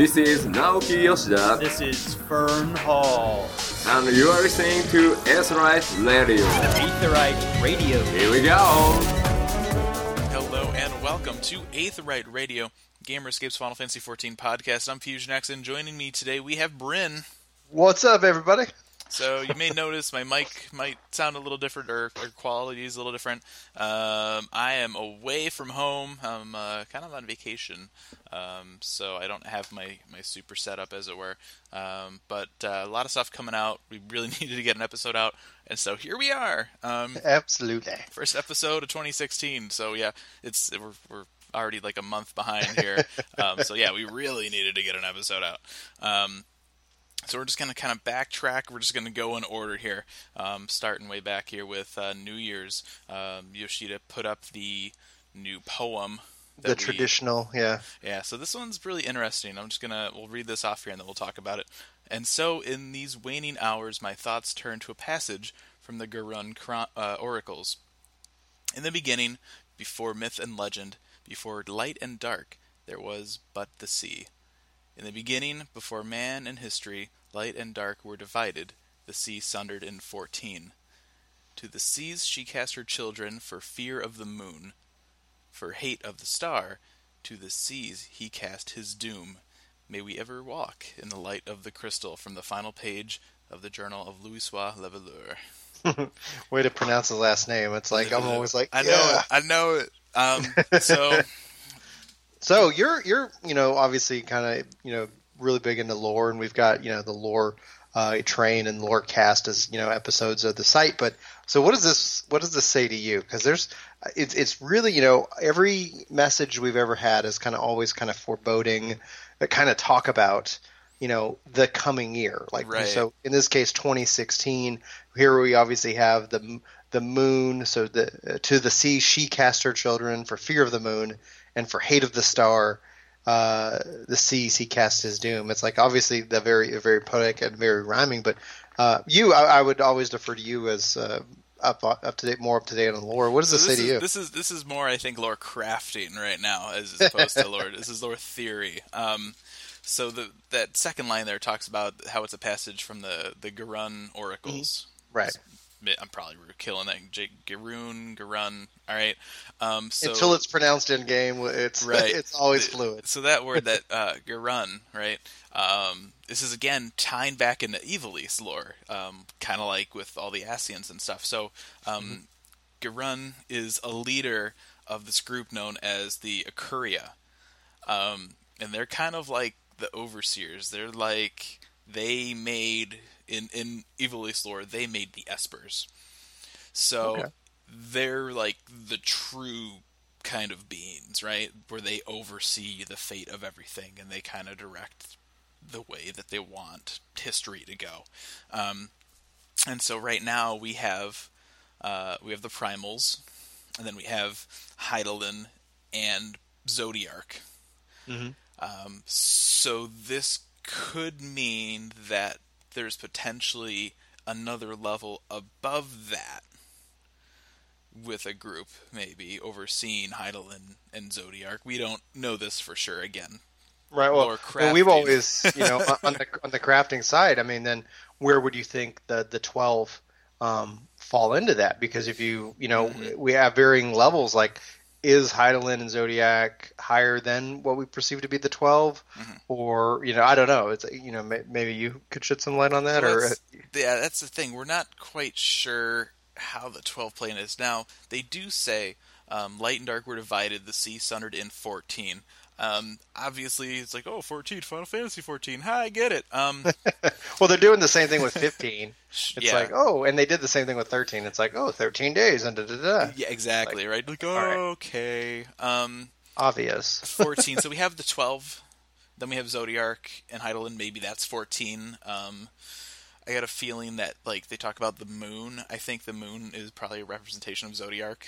This is Naoki Yoshida, This is Fern Hall. and you are listening to Aetheryte Radio. Aetheryte Radio. Here we go! Hello and welcome to Aetheryte Radio, Gamerscape's Final Fantasy XIV podcast. I'm FusionX, and joining me today we have Bryn. What's up, everybody? So you may notice my mic might sound a little different, or, or quality is a little different. Um, I am away from home. I'm uh, kind of on vacation, um, so I don't have my, my super setup, as it were. Um, but uh, a lot of stuff coming out. We really needed to get an episode out, and so here we are. Um, Absolutely. first episode of 2016. So yeah, it's we're, we're already like a month behind here. um, so yeah, we really needed to get an episode out. So we're just gonna kind of backtrack. We're just gonna go in order here, um, starting way back here with uh, New Year's. Um, Yoshida put up the new poem. The we- traditional, yeah. yeah, so this one's really interesting. I'm just gonna we'll read this off here and then we'll talk about it. And so, in these waning hours, my thoughts turn to a passage from the Gurun uh, oracles. In the beginning, before myth and legend, before light and dark, there was but the sea. In the beginning, before man and history, light and dark were divided, the sea sundered in fourteen. To the seas she cast her children for fear of the moon, for hate of the star, to the seas he cast his doom. May we ever walk in the light of the crystal from the final page of the journal of Louisoix Leveilleur. Way to pronounce his last name. It's like I'm always like, I know yeah. it. I know it. Um, so So you're you're you know obviously kind of you know really big into lore, and we've got you know the lore uh, train and lore cast as you know episodes of the site. But so what does this what does this say to you? Because there's it's it's really you know every message we've ever had is kind of always kind of foreboding, that kind of talk about you know the coming year. Like Right. so in this case 2016. Here we obviously have the the moon. So the to the sea she cast her children for fear of the moon and for hate of the star, uh, the seas he cast his doom. It's like obviously the very very poetic and very rhyming, but uh, you, I, I would always defer to you as uh, up up to date, more up to date on lore. What does So this this say is, to you? This is this is more, I think, lore crafting right now, as opposed to lore. This is lore theory. Um, so the that second line there talks about how it's a passage from the the Garun oracles. right. I'm probably killing that. J- Garun, Garun. All right. Um, so Until it's pronounced in game, it's Right. it's always The- fluid. So that word that uh, Garun, right? Um, this is again tying back into Ivalice lore, um, kind of like with all the Ascians and stuff. So um, Garun is a leader of this group known as the Occuria, um, and they're kind of like the overseers. They're like they made in in Ivalice lore. They made the Espers. So Okay. they're like the true kind of beings, right? Where they oversee the fate of everything and they kind of direct the way that they want history to go. Um, and so right now we have uh, we have the primals, and then we have Hydaelyn and Zodiark. Mhm. Um, so this could mean that there's potentially another level above that with a group maybe overseeing Hydaelyn and Zodiark. We don't know this for sure again. Right. Well, well we've always, you know, on- the on the crafting side. I mean, then where would you think the the twelve um, fall into that? Because if you, you know, Mhm. we have varying levels. Like, is Hydaelyn and Zodiark higher than what we perceive to be the 12 Mhm. or you know, I don't know. It's you know, maybe you could shed some light on that, So or that's- yeah, that's the thing. We're not quite sure how the 12 plane is. Now, they do say um, light and dark were divided, the sea sundered in 14. Um, obviously, it's like, oh, 14, Final Fantasy 14. Hi, I get it. Um, well, they're doing the same thing with fifteen. It's yeah. like, oh, and they did the same thing with thirteen. It's like, oh, 13 days and da da da. yeah, exactly, right? Like, right. okay. Um, Obvious. 14. so we have the 12. Then we have Zodiark and Hydaelyn. Maybe that's 14. Um, I got a feeling that, like, they talk about the moon. I think the moon is probably a representation of Zodiark.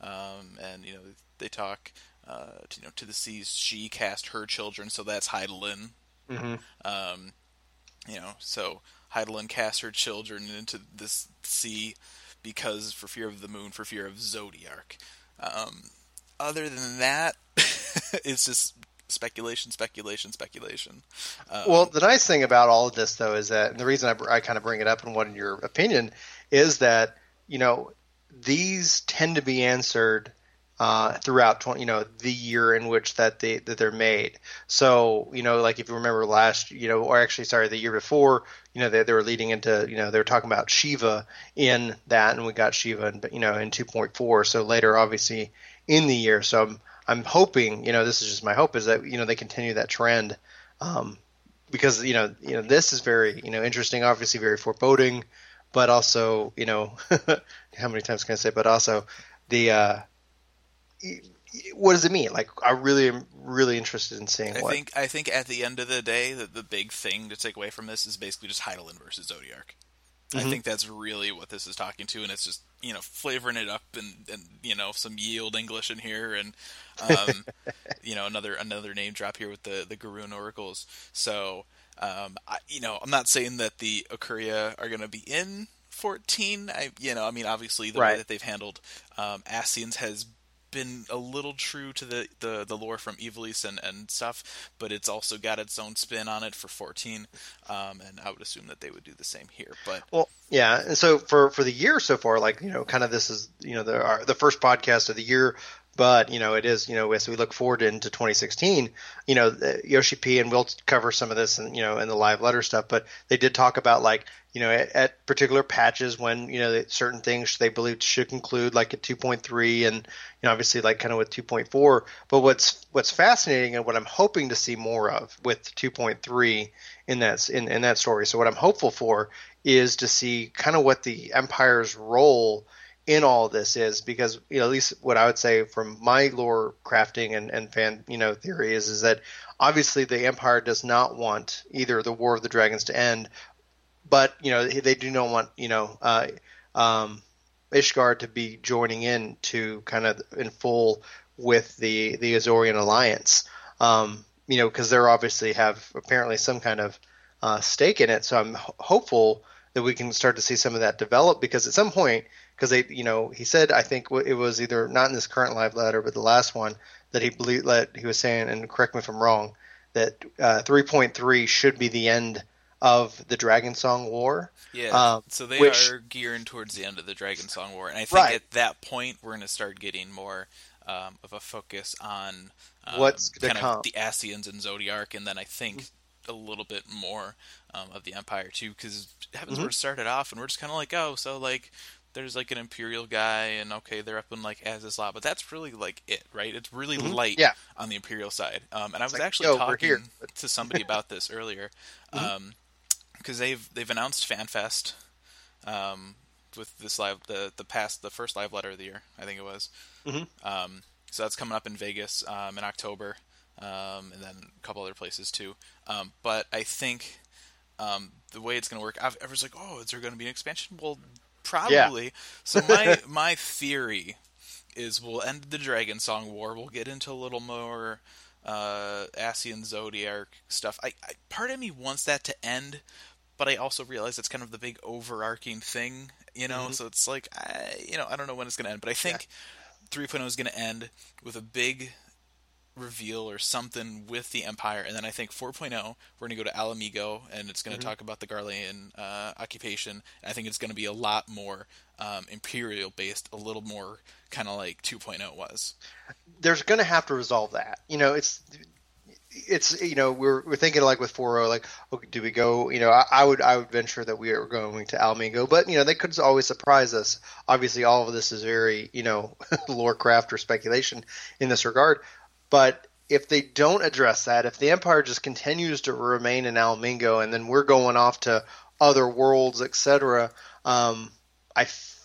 Um, and, you know, they talk, uh, to, you know, to the seas, she cast her children, so that's Hydaelyn. hmm Um, you know, so Hydaelyn cast her children into this sea because for fear of the moon, for fear of Zodiark. Um, other than that, it's just speculation, speculation, speculation. Um, Well, the nice thing about all of this, though, is that and the reason I, I kind of bring it up and what in your opinion is that you know these tend to be answered uh, throughout 20, you know the year in which that they that they're made. So you know, like if you remember last, you know, or actually, sorry, the year before, you know, they, they were leading into, you know, they were talking about Shiva in that, and we got Shiva, in, you know, in 2.4. So later, obviously, in the year. So I'm I'm hoping, you know, this is just my hope is that you know they continue that trend. Um, because you know you know this is very you know interesting obviously very foreboding but also you know how many times can i say but also the uh what does it mean like i really am really interested in seeing I what think I think at the end of the day, that the big thing to take away from this is basically just Hydaelyn versus Zodiark. I Mhm. think that's really what this is talking to, and it's just you know flavoring it up and, and you know some yield English in here, and um, you know another another name drop here with the the Garoon Oracles. So um, I, you know I'm not saying that the Occuria are going to be in 14. I you know I mean obviously the way that they've handled um, Ascians has been a little true to the, the, the lore from Ivalice and, and stuff, but it's also got its own spin on it for 14, um, and I would assume that they would do the same here. But Well, yeah, and so for for the year so far, like you know, kind of this is you know the our, the first podcast of the year, but you know it is you know as we look forward into 2016, you know uh, Yoshi P and we'll cover some of this and you know in the live letter stuff, but they did talk about like you know at, at particular patches when you know certain things they believed should conclude like at 2.3 and you know obviously like kind of with 2.4, but what's what's fascinating and what I'm hoping to see more of with 2.3 in that in, in that story. So what I'm hopeful for is to see kind of what the empire's role in all this is because you know at least what I would say from my lore crafting and, and fan you know theory is is that obviously the empire does not want either the war of the dragons to end but you know they do not want you know uh, um, Ishgard to be joining in to kind of in full with the the Eorzean alliance. Um, you know because they're obviously have apparently some kind of uh, stake in it. So I'm ho- hopeful that we can start to see some of that develop because at some point because they you know he said I think it was either not in this current live letter but the last one that he believed that he was saying and correct me if I'm wrong that uh, 3.3 should be the end of the Dragon Song War. yeah, Um, so they which- are gearing towards the end of the Dragon Song War, and I think Right. at that point we're going to start getting more um, of a focus on um, What's kind come. of the Ascians and Zodiark, and then I think a little bit more um, of the Empire too, because Heaven's Mm-hmm. Word started off, and we're just kind of like, oh, so like there's like an Imperial guy, and okay, they're up in like Azys Lla, but that's really like it, right? It's really light Mm-hmm. Yeah. on the Imperial side. Um, and I was like, actually talking. Mm-hmm. to somebody about this earlier, because they've they've announced FanFest um, with this live the the past the first live letter of the year, I think it was. Mhm. Um, so that's coming up in Vegas um, in October, um, and then a couple other places too. Um, but I think um, the way it's going to work, I've, everyone's like, "Oh, is there going to be an expansion?" Well, probably. So my my theory is we'll end the Dragon Song War. We'll get into a little more uh, Ascian Zodiark stuff. I, I part of me wants that to end, but I also realize it's kind of the big overarching thing, you know. So it's like I, you know, I don't know when it's going to end, but I think 3.0 is going to end with a big reveal or something with the Empire, and then I think 4.0 we're going to go to Ala Mhigo, and it's going to talk about the Garlean uh, occupation. I think it's going to be a lot more um, Imperial based, a little more kind of like 2.0 was. There's going to have to resolve that. You know, it's it's you know we're we're thinking like with 4.0 like okay, do we go you know I, I would I would venture that we are going to Ala Mhigo but you know they could always surprise us obviously all of this is very you know lore craft or speculation in this regard but if they don't address that if the empire just continues to remain in Ala Mhigo and then we're going off to other worlds etc um, I f-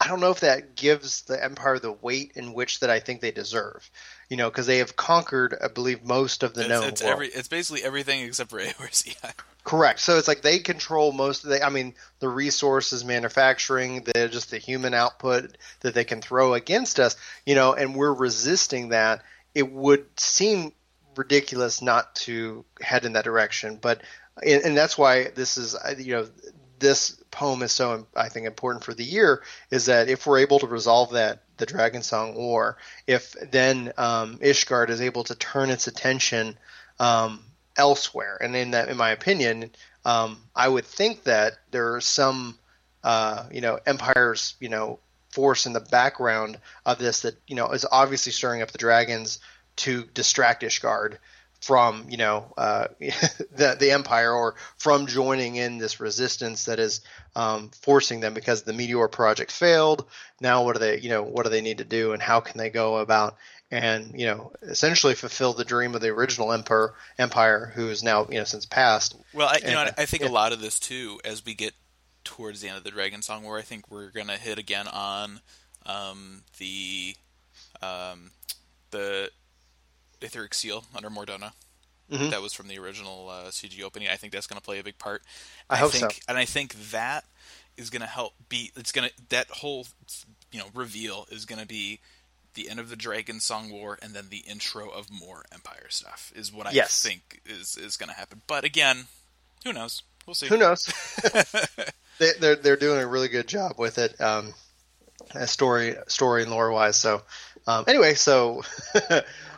I don't know if that gives the empire the weight in which that I think they deserve you know, because they have conquered, I believe, most of the It's, known it's world. every it's basically everything except for Eorzea. Correct. So it's like they control most of the. I mean, the resources, manufacturing, the just the human output that they can throw against us. You know, and we're resisting that. It would seem ridiculous not to head in that direction, but and, and that's why this is. You know, this poem is so I think important for the year is that if we're able to resolve that the Dragon Song War, if then um, Ishgard is able to turn its attention um, elsewhere, and in that, in my opinion, um, I would think that there are some uh, you know empires you know force in the background of this that you know is obviously stirring up the dragons to distract Ishgard from you know uh, the the empire or from joining in this resistance that is um, forcing them because the meteor project failed now what do they you know what do they need to do and how can they go about and you know essentially fulfill the dream of the original emperor empire who is now you know since passed well I, you and, know I think yeah. a lot of this too as we get towards the end of the Dragon Song War I think we're gonna hit again on um, the um, the etheric seal under Mor Dhona. Mhm. That was from the original uh, CG opening. I think that's going to play a big part. I hope think, so. And I think that is going to help be. It's going to that whole you know reveal is going to be the end of the Dragon Song War and then the intro of more Empire stuff is what I Yes. think is is going to happen. But again, who knows? We'll see. who knows they, they're they're doing a really good job with it um, uh, story story and lore wise so um, anyway so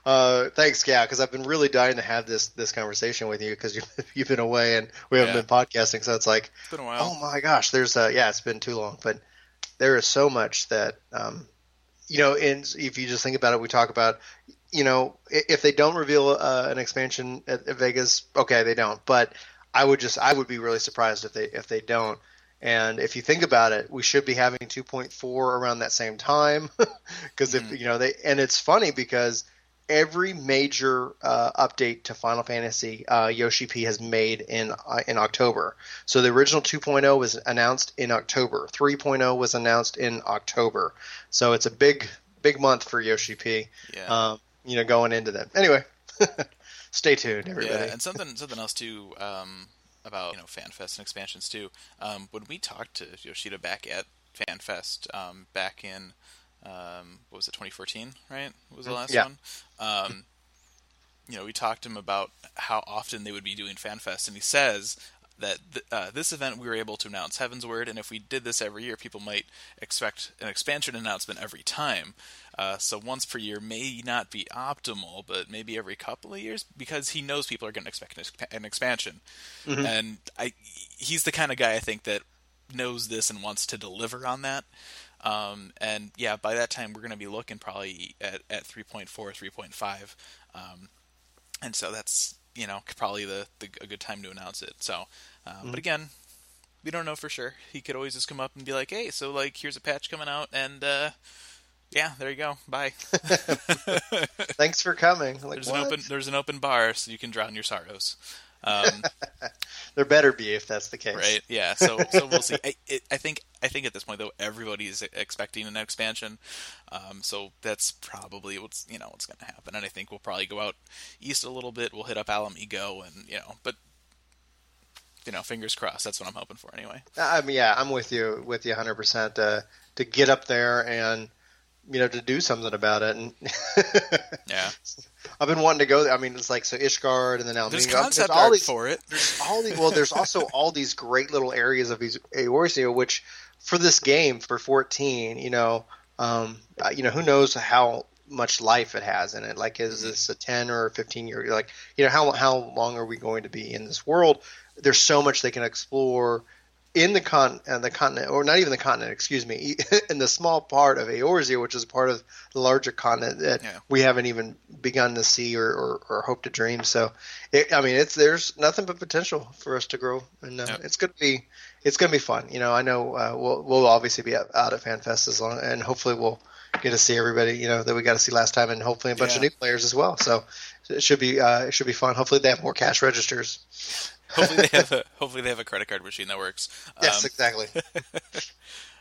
uh, thanks yeah because I've been really dying to have this this conversation with you because you've, you've been away and we haven't Yeah. been podcasting so it's like It's been a while. oh my gosh there's uh yeah it's been too long but there is so much that um, you know and if you just think about it we talk about you know if they don't reveal uh, an expansion at, at Vegas okay they don't but I would just I would be really surprised if they if they don't. And if you think about it, we should be having 2.4 around that same time because if you know they and it's funny because every major uh, update to Final Fantasy uh, Yoshi P has made in uh, in October. So the original 2.0 was announced in October. 3.0 was announced in October. So it's a big big month for Yoshi P. Yeah. Um, you know, going into that. Anyway, stay tuned, everybody. Yeah, and something something else too um, about you know FanFest and expansions too. Um, when we talked to Yoshida back at FanFest um, back in um, what was it 2014, right? Was the last Yeah. one? Um, you know, we talked to him about how often they would be doing FanFest, and he says that th- uh, this event we were able to announce Heavensward, and if we did this every year, people might expect an expansion announcement every time. Uh, so once per year may not be optimal, but maybe every couple of years because he knows people are going to expect an, exp- an expansion, and I he's the kind of guy I think that knows this and wants to deliver on that. Um, and yeah, by that time we're going to be looking probably at, at 3.4, 3.5. Um, and so that's you know probably the, the a good time to announce it. So, uh, but again, we don't know for sure. He could always just come up and be like, "Hey, so like here's a patch coming out, and uh, yeah, there you go, bye." Thanks for coming. Like, there's what? an open there's an open bar, so you can drown your sorrows. Um, There better be if that's the case. right? Yeah. So so we'll see. I, it, I think I think at this point though everybody is expecting an expansion, um, so that's probably what's you know what's going to happen. And I think we'll probably go out east a little bit. We'll hit up Ala Mhigo, and you know, but you know, fingers crossed. That's what I'm hoping for anyway. Mean, yeah, I'm with you, with you 100 percent. Uh, to get up there and you know to do something about it, and Yeah. I've been wanting to go. there. I mean, it's like so Ishgard and then Ala Mhigo. There's concept all art these, for it. there's all these. Well, there's also all these great little areas of these Eorzea, which for this game for 14, you know, um, uh, you know, who knows how much life it has in it? Like, is this a 10 or a 15 year? Like, you know, how how long are we going to be in this world? There's so much they can explore in the con uh, the continent, or not even the continent, excuse me, in the small part of Eorzea, which is part of the larger continent that Yeah. we haven't even begun to see or, or, or hope to dream. So, it, I mean, it's there's nothing but potential for us to grow, and uh, Yep. it's gonna be it's gonna be fun. You know, I know uh, we'll we'll obviously be out out at FanFest as long, and hopefully we'll get to see everybody you know that we got to see last time, and hopefully a bunch of new players as well. So it should be uh, it should be fun. Hopefully they have more cash registers. Hopefully they have a hopefully they have a credit card machine that works. Yes, Um, exactly.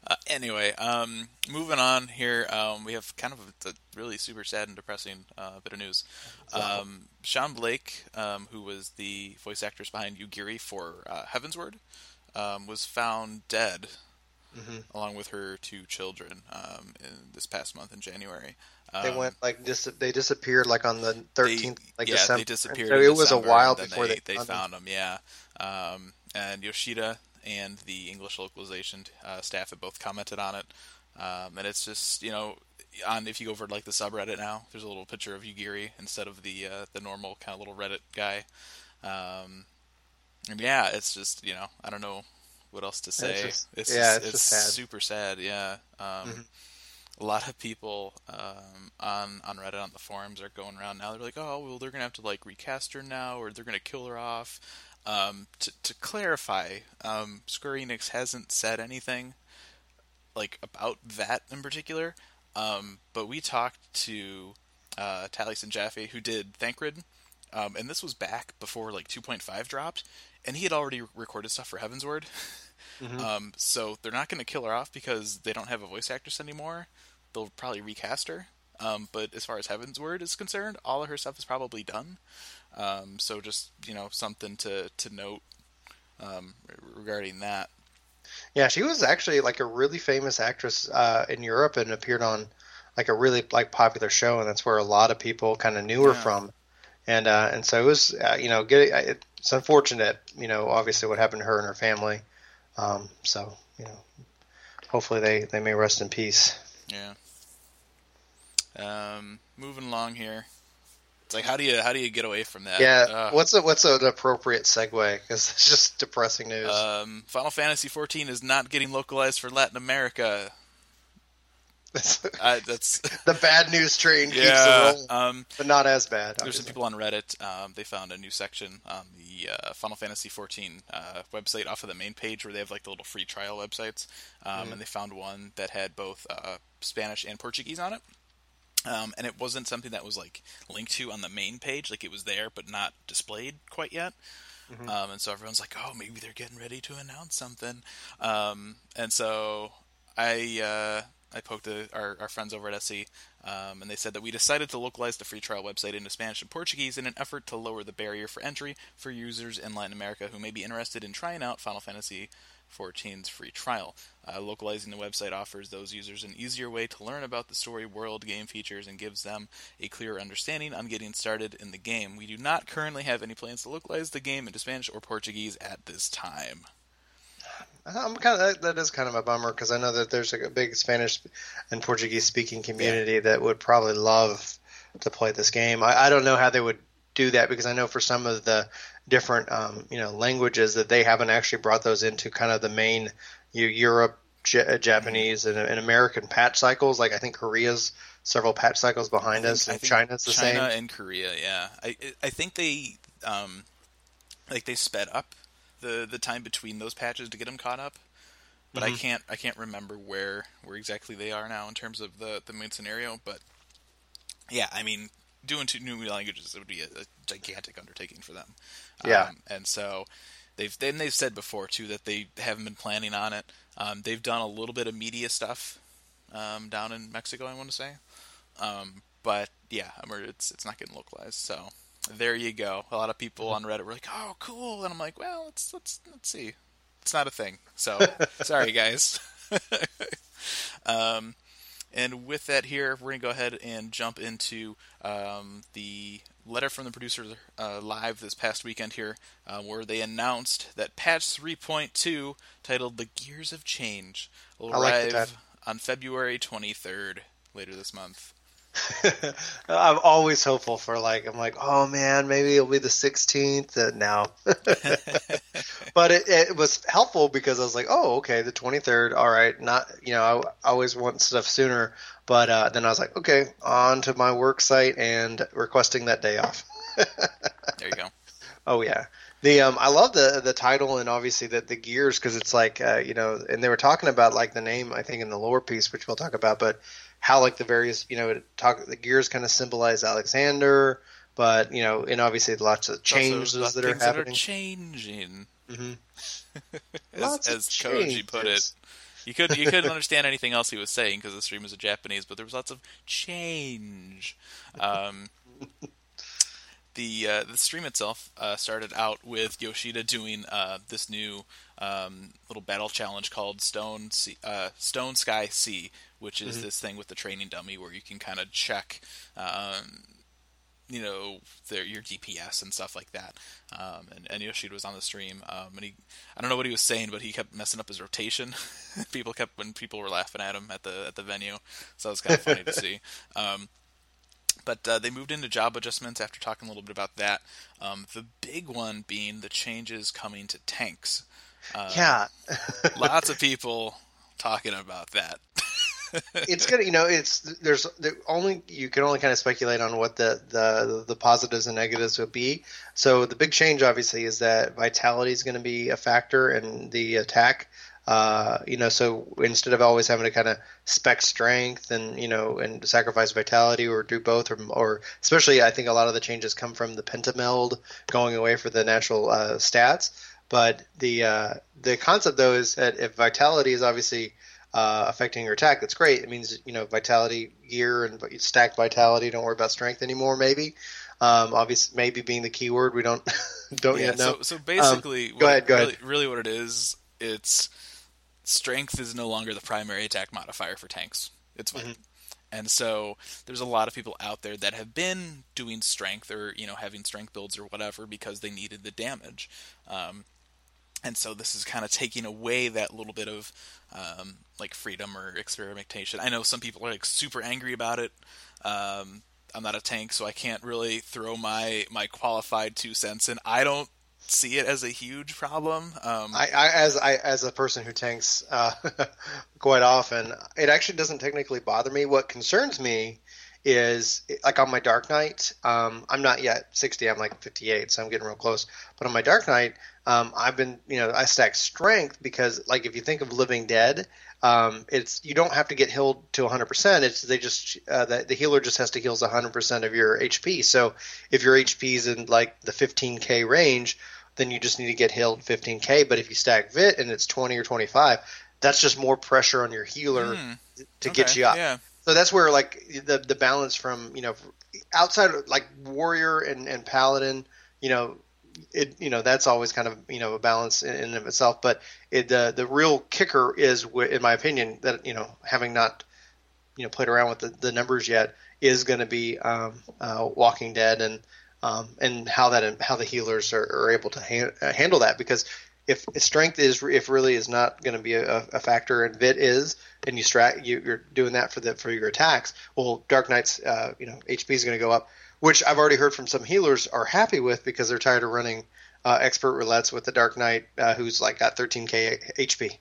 Uh, anyway, um, moving on here, um, we have kind of a, a really super sad and depressing uh, bit of news. Um, Siân Blake, um, who was the voice actress behind Yugiri for uh, Heavensward, um, was found dead Mm-hmm. along with her two children um, in this past month in January. They Um, went like dis- they disappeared like on the therdeenth, like yeah, December. they disappeared. So it was a while before they, they, found them. Yeah, um, and Yoshida and the English localization uh, staff have both commented on it. Um, and it's just you know on if you go over like the subreddit now, there's a little picture of Yugiri instead of the uh, the normal kind of little Reddit guy. Um, and yeah, it's just you know I don't know what else to say. It's just- it's yeah, just- it's just sad. super sad. Yeah. Um, Mhm. A lot of people um, on on Reddit on the forums are going around now. They're like, oh well, they're gonna have to like recast her now, or they're gonna kill her off. Um, to, to clarify, um, Square Enix hasn't said anything like about that in particular. Um, but we talked to uh, Taliesin and Jaffe, who did Thancred, um, and this was back before like 2.5 dropped, and he had already recorded stuff for Heavensward. Um, so they're not going to kill her off because they don't have a voice actress anymore. They'll probably recast her. Um, but as far as Heavensward is concerned, all of her stuff is probably done. Um, so just you know something to to note um, regarding that. Yeah, she was actually like a really famous actress uh, in Europe and appeared on like a really like popular show, and that's where a lot of people kind of knew her Yeah. from. And uh, and so it was, uh, you know, get, it's unfortunate, you know, obviously what happened to her and her family. Um, so you know, hopefully they they may rest in peace. Yeah. Um, moving along here. It's like how do you how do you get away from that? Yeah, Ugh. what's a, what's an appropriate segue? Because it's just depressing news. Um, Final Fantasy XIV is not getting localized for Latin America. I, that's the bad news train yeah. rolling, Um, but not as bad. there's some people on Reddit. Um, they found a new section on the uh, Final Fantasy XIV uh, website off of the main page where they have like the little free trial websites, um, and they found one that had both uh, Spanish and Portuguese on it. Um, and it wasn't something that was like linked to on the main page, like it was there but not displayed quite yet. Um, and so everyone's like, "Oh, maybe they're getting ready to announce something." Um, and so I uh, I poked the, our our friends over at SC, um, and they said that we decided to localize the free trial website into Spanish and Portuguese in an effort to lower the barrier for entry for users in Latin America who may be interested in trying out Final Fantasy 14's free trial. Uh, localizing the website offers those users an easier way to learn about the story, world, game features, and gives them a clearer understanding on getting started in the game. We do not currently have any plans to localize the game into Spanish or Portuguese at this time. I'm kind of that is kind of a bummer because I know that there's a big Spanish and Portuguese speaking community that would probably love to play this game. I, I don't know how they would do that because I know for some of the different um, you know languages that they haven't actually brought those into kind of the main you, Europe, J- Japanese, and, and American patch cycles. Like I think Korea's several patch cycles behind us, and China's the China same. China and Korea, yeah. I I think they um like they sped up the the time between those patches to get them caught up. But I Mhm. can't I can't remember where where exactly they are now in terms of the the main scenario, but yeah, I mean doing two new languages would be a, a gigantic undertaking for them. Yeah. Um, and so they've then they've said before too that they haven't been planning on it. Um, they've done a little bit of media stuff um, down in Mexico, I want to say. Um, but yeah, I mean, it's it's not getting localized. So there you go. A lot of people on Reddit were like, "Oh, cool," and I'm like, "Well, let's let's let's see. It's not a thing." So sorry, guys. um, and with that, here we're gonna go ahead and jump into um, the letter from the producer uh, live this past weekend here, uh, where they announced that patch 3.2, titled "The Gears of Change," will I arrive title. on February 23rd later this month. I'm always hopeful for like I'm like oh man maybe it'll be the 16th uh, no but it, it was helpful because I was like oh okay the 23rd all right not you know I, I always want stuff sooner. But uh, then I was like okay on to my work site and requesting that day off. There you go. Oh yeah, the um, I love the the title and obviously the the gears because it's like uh, you know, and they were talking about like the name I think in the lower piece, which we'll talk about, but how like the various you know it talk the gears kind of symbolize Alexander, but you know, and obviously lots of also changes the that are happening. changing, Mhm. as, Lots of as Koji put it. You could you couldn't understand anything else he was saying because the stream was in Japanese, but there was lots of change. Um, the uh, the stream itself uh, started out with Yoshida doing uh, this new um, little battle challenge called Stone sea, uh, Stone Sky Sea, which is this thing with the training dummy where you can kind of check. Um, you know their your DPS and stuff like that. Um, and, and Yoshida was on the stream, um, and he I don't know what he was saying, but he kept messing up his rotation. people kept when people were laughing at him at the at the venue, so it was kind of funny to see. But uh, they moved into job adjustments after talking a little bit about that. Um, the big one being the changes coming to tanks. Uh, yeah, lots of people talking about that. it's gonna, you know, it's there's there only you can only kind of speculate on what the, the the positives and negatives would be. So the big change, obviously, is that vitality is going to be a factor in the attack. Uh, you know, so instead of always having to kind of spec strength and you know and sacrifice vitality or do both, or, or especially I think a lot of the changes come from the pentameld going away for the natural uh, stats. But the uh, the concept though is that if vitality is obviously uh, affecting your attack, that's great. It means you know vitality gear and stack vitality. Don't worry about strength anymore. Maybe, um, obviously, maybe being the keyword. We don't don't yeah, yet know. So, so basically, um, go ahead. Go really, ahead. Really, what it is, it's strength is no longer the primary attack modifier for tanks. It's. Mm-hmm. And so there's a lot of people out there that have been doing strength or you know having strength builds or whatever because they needed the damage. Um, and so this is kind of taking away that little bit of um, like freedom or experimentation. I know some people are like super angry about it. Um, I'm not a tank, so I can't really throw my my qualified two cents in. I don't see it as a huge problem. Um, I, I, as I as a person who tanks uh, quite often, it actually doesn't technically bother me. What concerns me is like on my Dark Knight. Um, I'm not yet 60. I'm like 58, so I'm getting real close. But on my Dark Knight, um, I've been you know I stack strength because like if you think of Living Dead, um, it's you don't have to get healed to 100%. It's they just uh, the, the healer just has to heal 100% of your HP. So if your HP is in like the 15k range, then you just need to get healed 15k. But if you stack Vit and it's 20 or 25, that's just more pressure on your healer Hmm. to okay, get you up. Yeah. So that's where like the the balance from you know outside of like warrior and, and paladin, you know, it you know that's always kind of you know a balance in, in of itself. But it, the the real kicker is, in my opinion, that you know having not you know played around with the, the numbers yet is going to be um, uh, Walking Dead and um, and how that how the healers are, are able to ha- uh, handle that because if strength is if really is not going to be a, a factor and vit is and you strat you, you're doing that for the for your attacks well dark knight's uh, you know hp is going to go up which i've already heard from some healers are happy with because they're tired of running uh, expert roulettes with the dark knight uh, who's like got 13k hp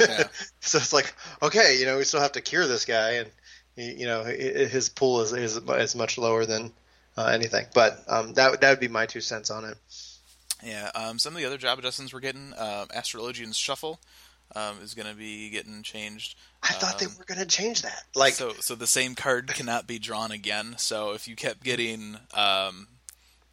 Yeah. so it's like okay you know we still have to cure this guy and you know his pool is is, is much lower than uh, anything. But um, that that would be my two cents on it. Yeah, um, some of the other job adjustments we're getting, um, Astrologian's Shuffle um, is going to be getting changed. I thought they Um, were going to change that. Like, so, so the same card cannot be drawn again. So if you kept getting, um,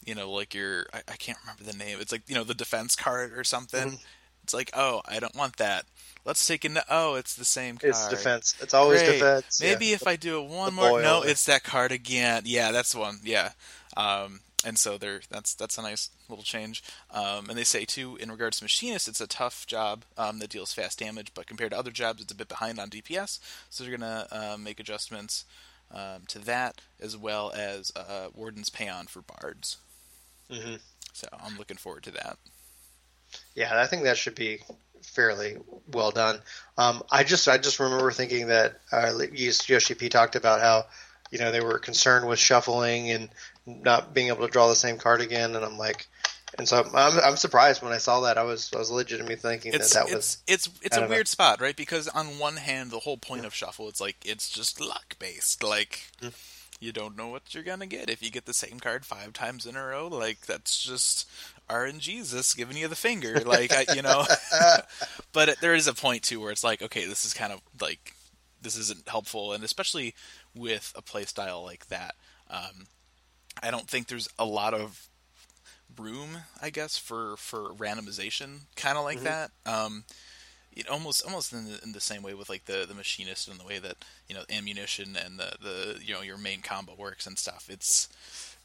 you know, like your, I, I can't remember the name. It's like you know the defense card or something. Mhm. It's like, oh, I don't want that. Let's take it. Oh, it's the same card. it's defense. It's always Great. defense. yeah. Maybe if I do it one The more, no, it's that card again. Yeah, that's one. Yeah, um, and so there, that's that's a nice little change. Um, and they say too, in regards to machinist, it's a tough job um, that deals fast damage, but compared to other jobs, it's a bit behind on DPS. So they're gonna um, make adjustments um, to that, as well as uh, Warden's Paean for bards. Mhm. So I'm looking forward to that. Yeah, I think that should be fairly well done. Um, I just I just remember thinking that uh, Yoshi P talked about how you know they were concerned with shuffling and not being able to draw the same card again, and I'm like, and so I'm I'm surprised when I saw that. I was I was legitimately thinking it's that that it's was it's it's I a don't know. weird spot, right? Because on one hand, the whole point of shuffle, it's like it's just luck based. Like Mm. you don't know what you're gonna get if you get the same card five times in a row. Like that's just RNGesus giving you the finger. Like I, you know. but it, there is a point too where it's like, okay, this is kind of like this isn't helpful, and especially with a play style like that, um, I don't think there's a lot of room, I guess, for for randomization, kind of like Mhm. that. Um, it almost almost in the, in the same way with like the the machinist and the way that you know ammunition and the the you know your main combo works and stuff. It's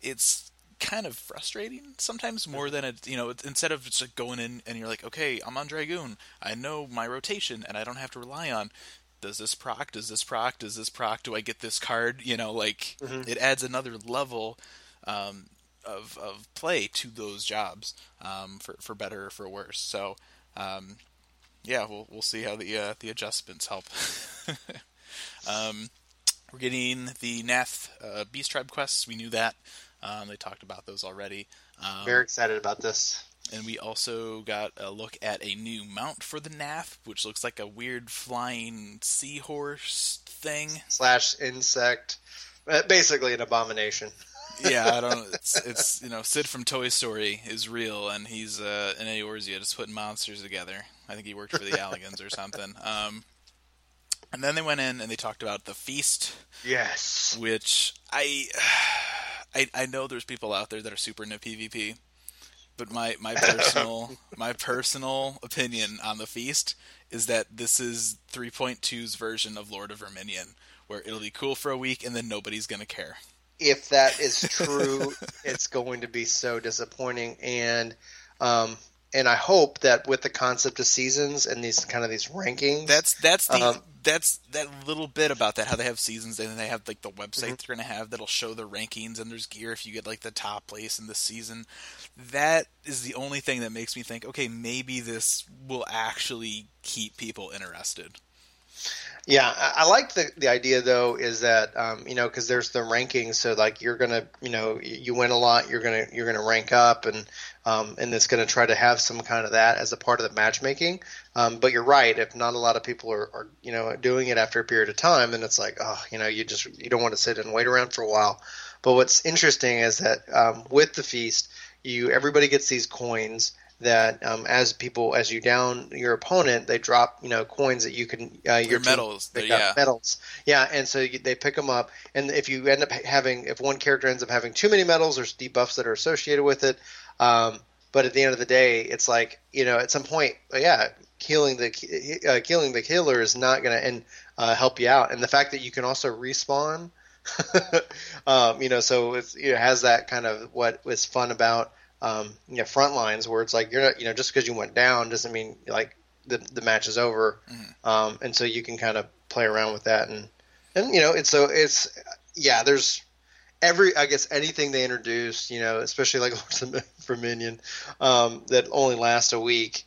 it's kind of frustrating sometimes more than it you know it's- instead of just going in and you're like okay i'm on dragoon i know my rotation and i don't have to rely on does this proc does this proc does this proc do i get this card you know like Mhm. it adds another level um, of of play to those jobs um, for for better or for worse. So um, yeah, we'll we'll see how the uh, the adjustments help. um, we're getting the Vath uh, Beast Tribe quests. We knew that. Um, they talked about those already. Um, Very excited about this. And we also got a look at a new mount for the Vath, which looks like a weird flying seahorse thing. Slash insect, uh, basically an abomination. yeah, I don't. It's, it's you know Sid from Toy Story is real, and he's uh, an Eorzea just putting monsters together. I think he worked for the Allagans or something. Um, and then they went in and they talked about the feast, Yes. which I, I, I know there's people out there that are super into PvP, but my my personal my personal opinion on the feast is that this is 3.2's version of Lord of Verminion, where it'll be cool for a week and then nobody's gonna care. If that is true, it's going to be so disappointing. And um, and I hope that with the concept of seasons and these kind of these rankings, That's that's the Um, that's that little bit about that how they have seasons and then they have like the website they're gonna have that'll show the rankings and there's gear if you get like the top place in the season. That is the only thing that makes me think, okay, maybe this will actually keep people interested. Yeah, I, I like the the idea though is that um, you know because there's the rankings, so like you're gonna you know you win a lot, you're gonna you're gonna rank up, and um, and it's gonna try to have some kind of that as a part of the matchmaking. Um, but you're right, if not a lot of people are, are you know doing it after a period of time, then it's like oh you know you just you don't want to sit and wait around for a while. But what's interesting is that um, with the feast, you everybody gets these coins that um, as people as you down your opponent, they drop you know coins that you can uh, your Your medals, pick the- up yeah. medals. Yeah, and so you, they pick them up, and if you end up having if one character ends up having too many medals, there's debuffs that are associated with it. Um, but at the end of the day, it's like you know at some point, yeah, healing the uh, killing the killer is not going to and uh, help you out, and the fact that you can also respawn. um, you know, so it's, it has that kind of what was fun about um, you know front lines where it's like you're not you know just because you went down doesn't mean like the the match is over, um, and so you can kind of play around with that and and you know it's so it's yeah there's every I guess anything they introduce you know especially like Lords of Verminion um, that only last a week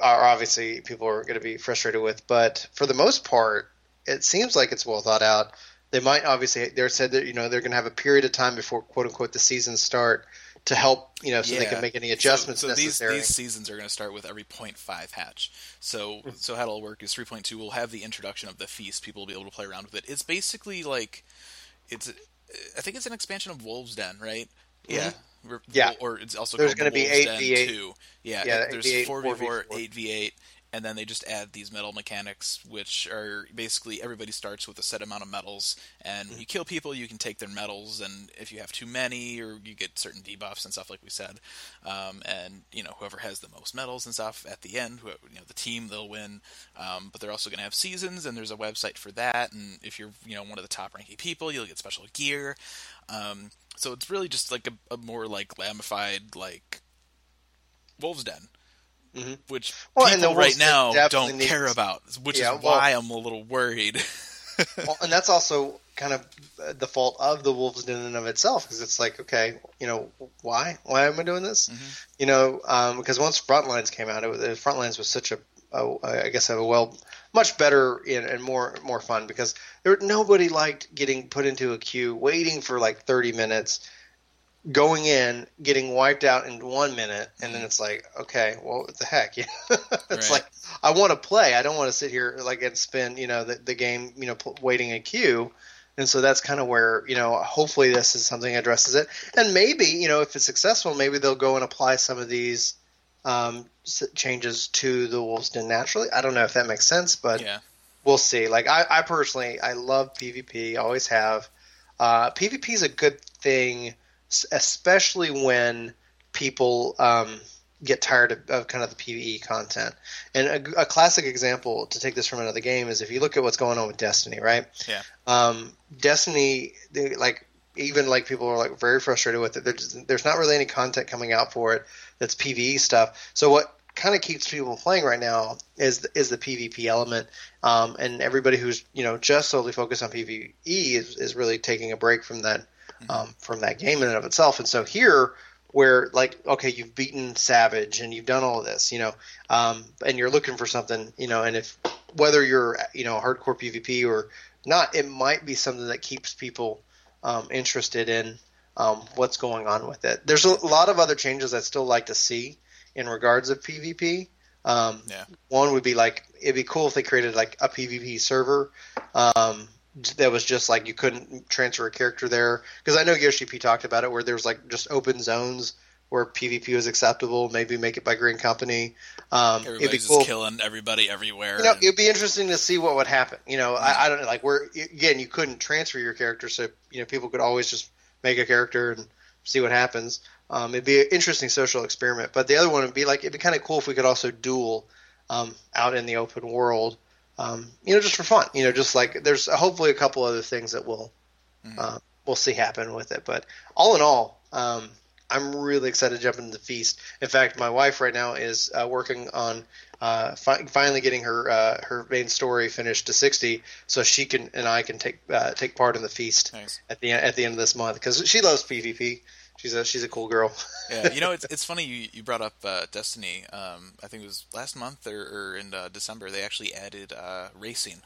are obviously people are going to be frustrated with, but for the most part it seems like it's well thought out. They might obviously they're said that you know they're going to have a period of time before quote unquote the season start to help you know so they can make any adjustments so, so. These, these seasons are going to start with every 0.5 hatch. So so how it'll work is 3.2 will have the introduction of the feast. People will be able to play around with it. It's basically like it's I think it's an expansion of Wolves Den, right? Yeah. Yeah. Or it's also There's gonna be 8v8. Yeah. Yeah, there's 8v8, 4v4, 4v4. 8v8 and then they just add these metal mechanics, which are basically everybody starts with a set amount of medals, and Mm-hmm. when you kill people, you can take their medals, and if you have too many, or you get certain debuffs and stuff, like we said, um, and you know whoever has the most medals and stuff at the end, who, you know the team they'll win. Um, but they're also going to have seasons, and there's a website for that, and if you're you know one of the top ranking people, you'll get special gear. Um, so it's really just like a, a more like lamified like Wolves Den which Mm-hmm. Well, people right now don't needs- care about, which Yeah, is well- why I'm a little worried. well, and that's also kind of the fault of the Wolves in and of itself because it's like, okay, you know, why? Why am I doing this? You know, um, because once Frontlines came out, it was, Frontlines was such a, a I guess, a well, much better and, and more more fun because there nobody liked getting put into a queue, waiting for like thirty minutes, going in, getting wiped out in one minute, and then it's like, okay, well, what the heck? Yeah. it's Right. like I want to play. I don't want to sit here like and spend you know the, the game you know waiting a queue. And so that's kind of where you know hopefully this is something that addresses it. And maybe you know if it's successful, maybe they'll go and apply some of these um, changes to the Wolves Den naturally. I don't know if that makes sense, but yeah, we'll see. Like I, I personally, I love PvP. Always have. Uh, PvP is a good thing, especially when people um, get tired of, of kind of the PVE content. And a, a classic example to take this from another game is if you look at what's going on with Destiny, right? yeah, um, Destiny, they, like even like people are like very frustrated with it. There's, there's not really any content coming out for it that's PVE stuff. So what kind of keeps people playing right now is is the PvP element, um, and everybody who's you know just solely focused on PvE is, is really taking a break from that um, from that game in and of itself. And so here, where like okay, you've beaten Savage and you've done all of this, you know, um, and you're looking for something, you know, and if whether you're you know hardcore PvP or not, it might be something that keeps people um, interested in um, what's going on with it. There's a lot of other changes I'd still like to see in regards of PvP. Um, Yeah. One would be like it'd be cool if they created like a PvP server um, that was just like you couldn't transfer a character there because I know Yoshi P talked about it where there's like just open zones where PvP was acceptable. Maybe make it by Grand Company. Um, it'd be cool. killing everybody everywhere. You know, and- it'd be interesting to see what would happen. You know, I, I don't know, like where again you couldn't transfer your character, so you know people could always just make a character and see what happens. Um, it'd be an interesting social experiment. But the other one would be like it'd be kind of cool if we could also duel um, out in the open world. Um, you know, just for fun. You know, just like there's hopefully a couple other things that we'll uh, we'll see happen with it. But all in all, um, I'm really excited to jump into the feast. In fact, my wife right now is uh, working on uh, fi- finally getting her uh, her main story finished to 60, so she can and I can take uh, take part in the feast Nice. at the at the end of this month because she loves PvP. She's a she's a cool girl. yeah, you know, it's it's funny you, you brought up uh, Destiny. Um, I think it was last month or, or in uh, December they actually added uh, racing.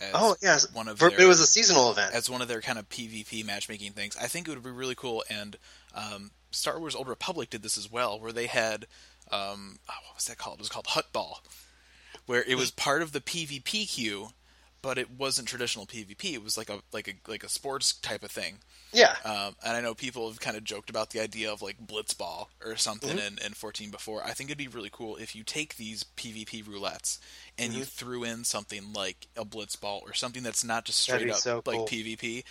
As oh yes, one of For- their, it was a seasonal event. as one of their kind of PvP matchmaking things. I think it would be really cool. And um, Star Wars Old Republic did this as well, where they had um, oh, what was that called? It was called Huttball, where it was part of the PvP queue, but it wasn't traditional PvP. It was like a like a like a sports type of thing. yeah, Um, and I know people have kind of joked about the idea of like Blitzball or something in, in 14 before. I think it'd be really cool if you take these PvP roulettes and you threw in something like a Blitzball or something that's not just straight up so like cool. PvP.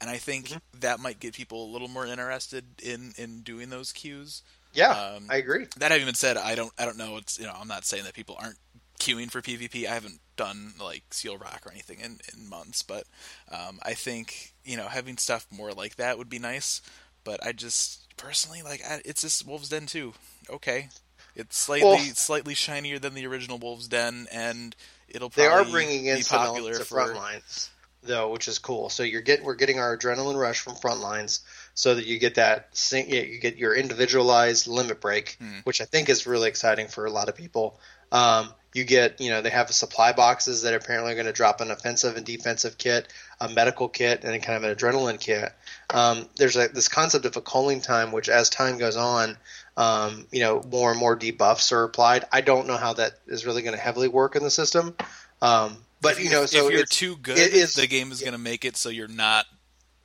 And I think that might get people a little more interested in, in doing those queues. yeah, um, I agree. That having been said, I don't I don't know. It's you know I'm not saying that people aren't queuing for PvP. I haven't done like Seal Rock or anything in, in months, but um, I think you know having stuff more like that would be nice. But I just personally like I, it's just Wolves Den too. Okay, it's slightly Well- slightly shinier than the original Wolves Den, and it'll They are bringing in be some popular elements of for front lines, though, which is cool. So you're getting we're getting our adrenaline rush from front lines, so that you get that you get your individualized limit break, Hmm. which I think is really exciting for a lot of people. Um, you get you know they have supply boxes that apparently are going to drop an offensive and defensive kit, a medical kit, and kind of an adrenaline kit. Um, there's a, this concept of a calling time, which as time goes on, um, you know, more and more debuffs are applied. I don't know how that is really going to heavily work in the system. Um, but if, you know, so if you're too good, is- the game is going to make it so you're not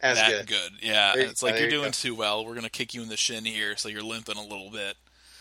as that good. Yeah, There- it's like you're doing too well. We're going to kick you in the shin here, so you're limping a little bit.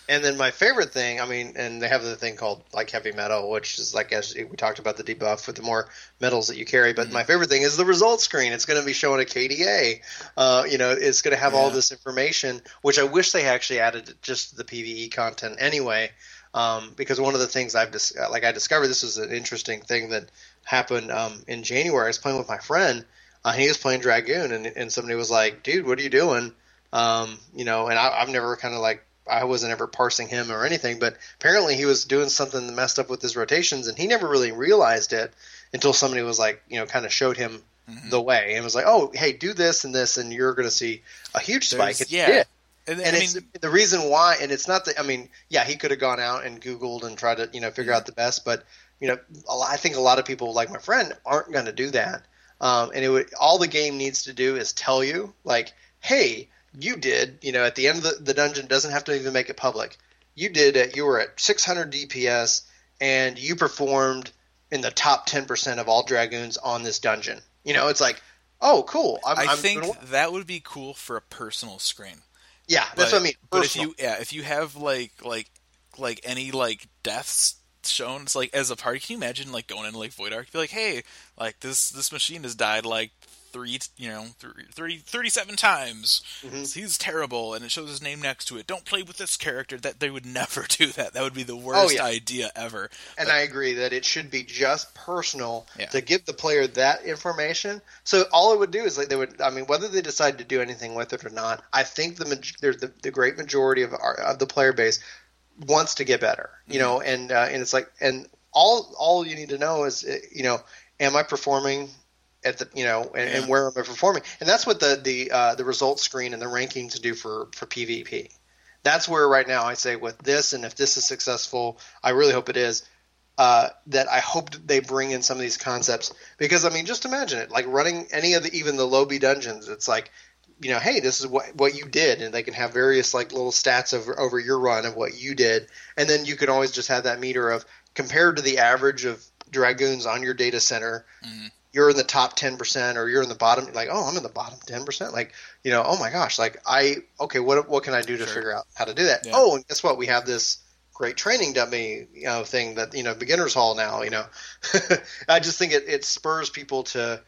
And then my favorite thing, I mean, and they have the thing called like heavy metal, which is like as we talked about the debuff with the more metals that you carry. But my favorite thing is the result screen. It's going to be showing a KDA. Uh, you know, it's going to have all this information, which I wish they actually added just the PVE content anyway. Um, because one of the things I've dis- like I discovered this was an interesting thing that happened um, in January. I was playing with my friend. Uh, he was playing Dragoon, and, and somebody was like, "Dude, what are you doing?" Um, you know, and I, I've never kind of like I wasn't ever parsing him or anything, but apparently he was doing something that messed up with his rotations, and he never really realized it until somebody was like, you know, kind of showed him Mm-hmm. the way and was like, "Oh, hey, do this and this, and you're going to see a huge spike." And yeah. And, And I it's mean, the reason why, and it's not that I mean, yeah, he could have gone out and Googled and tried to, you know, figure out the best, but you know, I think a lot of people like my friend aren't going to do that. Um, and it would all the game needs to do is tell you, like, hey, you did, you know, at the end of the, the dungeon doesn't have to even make it public. You did it. You were at 600 DPS, and you performed in the top 10% of all dragoons on this dungeon. You know, it's like, oh, cool. I'm, I I'm think well. that would be cool for a personal screen. yeah, But, that's what I mean. but if you yeah, if you have like like like any like deaths shown, it's like as a party, can you imagine like going into like Void Ark, be like, hey, like this this machine has died like three you know three, 30, 37 times. Mm-hmm. He's terrible, and it shows his name next to it. Don't play with this character. That they would never do that. That would be the worst Oh, yeah. idea ever. and I agree that it should be just personal Yeah. to give the player that information. So all it would do is like they would. I mean, whether they decide to do anything with it or not, I think the the, the great majority of our, of the player base wants to get better. You know, and uh, and it's like and all all you need to know is uh, you know, am I performing at the you know and, Yeah. and where am I performing? And that's what the the uh, the results screen and the rankings do for for PvP. That's where right now I say with this, and if this is successful, I really hope it is. Uh, that I hope they bring in some of these concepts because I mean, just imagine it like running any of the even the lobby dungeons. It's like you know, hey, this is what what you did, and they can have various like little stats over over your run of what you did, and then you can always just have that meter of compared to the average of dragoons on your data center, Mhm. You're in the top ten percent, or you're in the bottom. Like, oh, I'm in the bottom ten percent. Like, you know, oh my gosh, like I okay, what what can I do to Sure. figure out how to do that? Yeah. Oh, and guess what? We have this great training dummy you know thing that you know beginners hall now you know i just think it, it spurs people to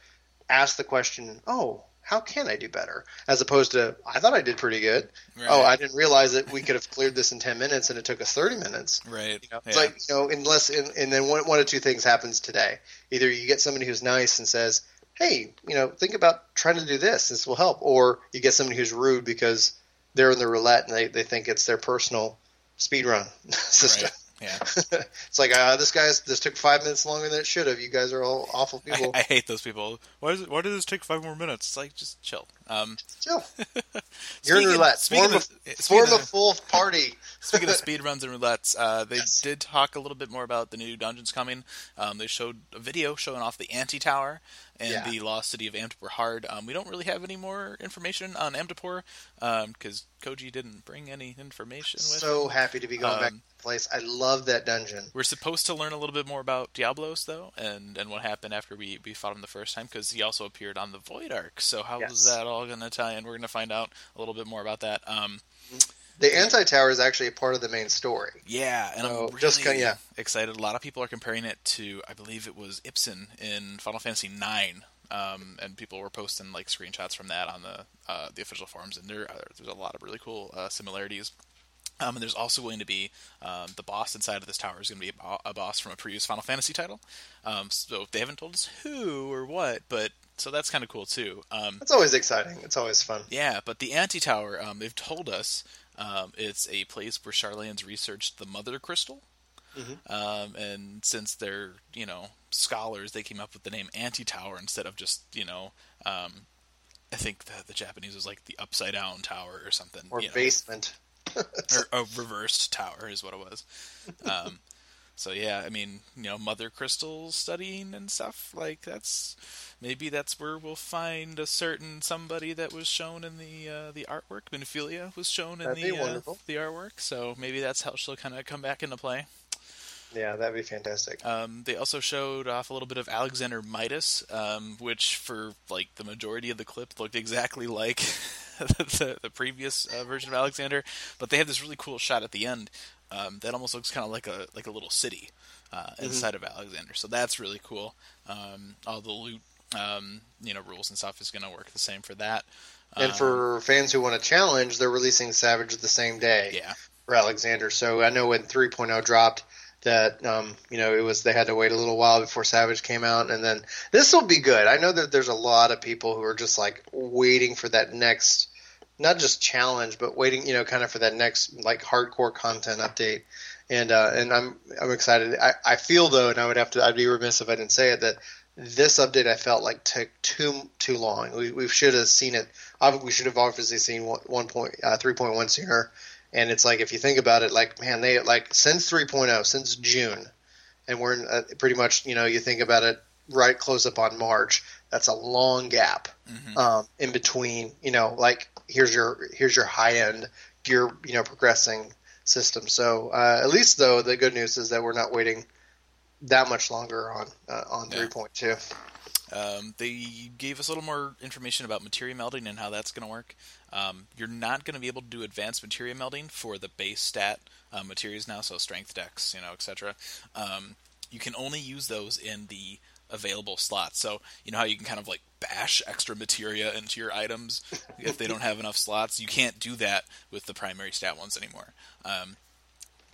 ask the question oh how can i do better as opposed to i thought i did pretty good Right. oh i didn't realize that we could have cleared this in 10 minutes and it took us 30 minutes right. you know, yeah. it's like you know, unless and, and then one, one of two things happens today. Either you get somebody who's nice and says, "Hey, you know, think about trying to do this. This will help," or you get somebody who's rude because they're in the roulette and they, they think it's their personal speed run system. Yeah. it's like uh, this guy's this took five minutes longer than it should have. You guys are all awful I, people. I hate those people. Why does it, why does this take five more minutes? It's like just chill. Um, Chill. You're in roulette. Form, of- a, speaking form a full party. Speaking of speed runs and roulettes, uh, they Yes. did talk a little bit more about the new dungeons coming. Um, they showed a video showing off the Antitower and Yeah. the lost city of Amdapor Hard. Um, we don't really have any more information on Amdapor because Koji didn't bring any information with So him. happy to be going back Um, the place. I love that dungeon. We're supposed to learn a little bit more about Diablos though, and, and what happened after we, we fought him the first time because he also appeared on the Void Ark. So how Yes. is that all going to tie in? We're going to find out a little bit more about that. Um, The Antitower is actually a part of the main story. Yeah, and I'm really just yeah. excited. A lot of people are comparing it to, I believe it was Ipsen in Final Fantasy IX, um, and people were posting like screenshots from that on the uh, the official forums, and there uh, there's a lot of really cool uh, similarities. Um, and there's also going to be um, the boss inside of this tower is going to be a, bo- a boss from a previous Final Fantasy title. Um, so they haven't told us who or what, but so that's kind of cool too. Um, It's always exciting. It's always fun. yeah, but the Antitower, um, they've told us um, it's a place where Sharlayans researched the Mother Crystal. Um, and since they're you know scholars, they came up with the name Antitower instead of just you know um, I think the, the Japanese was like the upside down tower or something. Or you know, basement. or a reversed tower is what it was. Um, so yeah, I mean, you know, mother crystal studying and stuff like that's maybe that's where we'll find a certain somebody that was shown in the uh, the artwork. Minfilia was shown in That'd the uh, the artwork, so maybe that's how she'll kind of come back into play. Yeah, that'd be fantastic. Um, they also showed off a little bit of Alexander Midas, um, which for like the majority of the clip looked exactly like the, the previous uh, version of Alexander. But they have this really cool shot at the end um, that almost looks kind of like a like a little city uh, inside of Alexander. So that's really cool. Um, all the loot, um, you know, rules and stuff is going to work the same for that. and Um, for fans who want to challenge, they're releasing Savage the same day yeah, for Alexander. So I know when 3.0 dropped that um, you know it was they had to wait a little while before Savage came out, and then this will be good. I know that there's a lot of people who are just like waiting for that next, not just challenge, but waiting, you know, kind of for that next like hardcore content update. And uh, and I'm I'm excited. I, I feel though, and I would have to I'd be remiss if I didn't say it that this update I felt like took too too long. We, we should have seen it. We should have obviously seen one point uh, three point one sooner. And it's like if you think about it, like man, they like since 3.0, since June, and we're in, uh, pretty much you know you think about it right close up on March. That's a long gap um, in between. You know, like here's your here's your high end gear you know progressing system. So uh, at least though the good news is that we're not waiting that much longer on uh, on Yeah. 3.2. Um, they gave us a little more information about materia melding and how that's going to work. Um, you're not going to be able to do advanced materia melding for the base stat uh, materials now, so strength, dex, you know, etc. Um, you can only use those in the available slots. So you know how you can kind of like bash extra materia into your items if they don't have enough slots. You can't do that with the primary stat ones anymore. Um,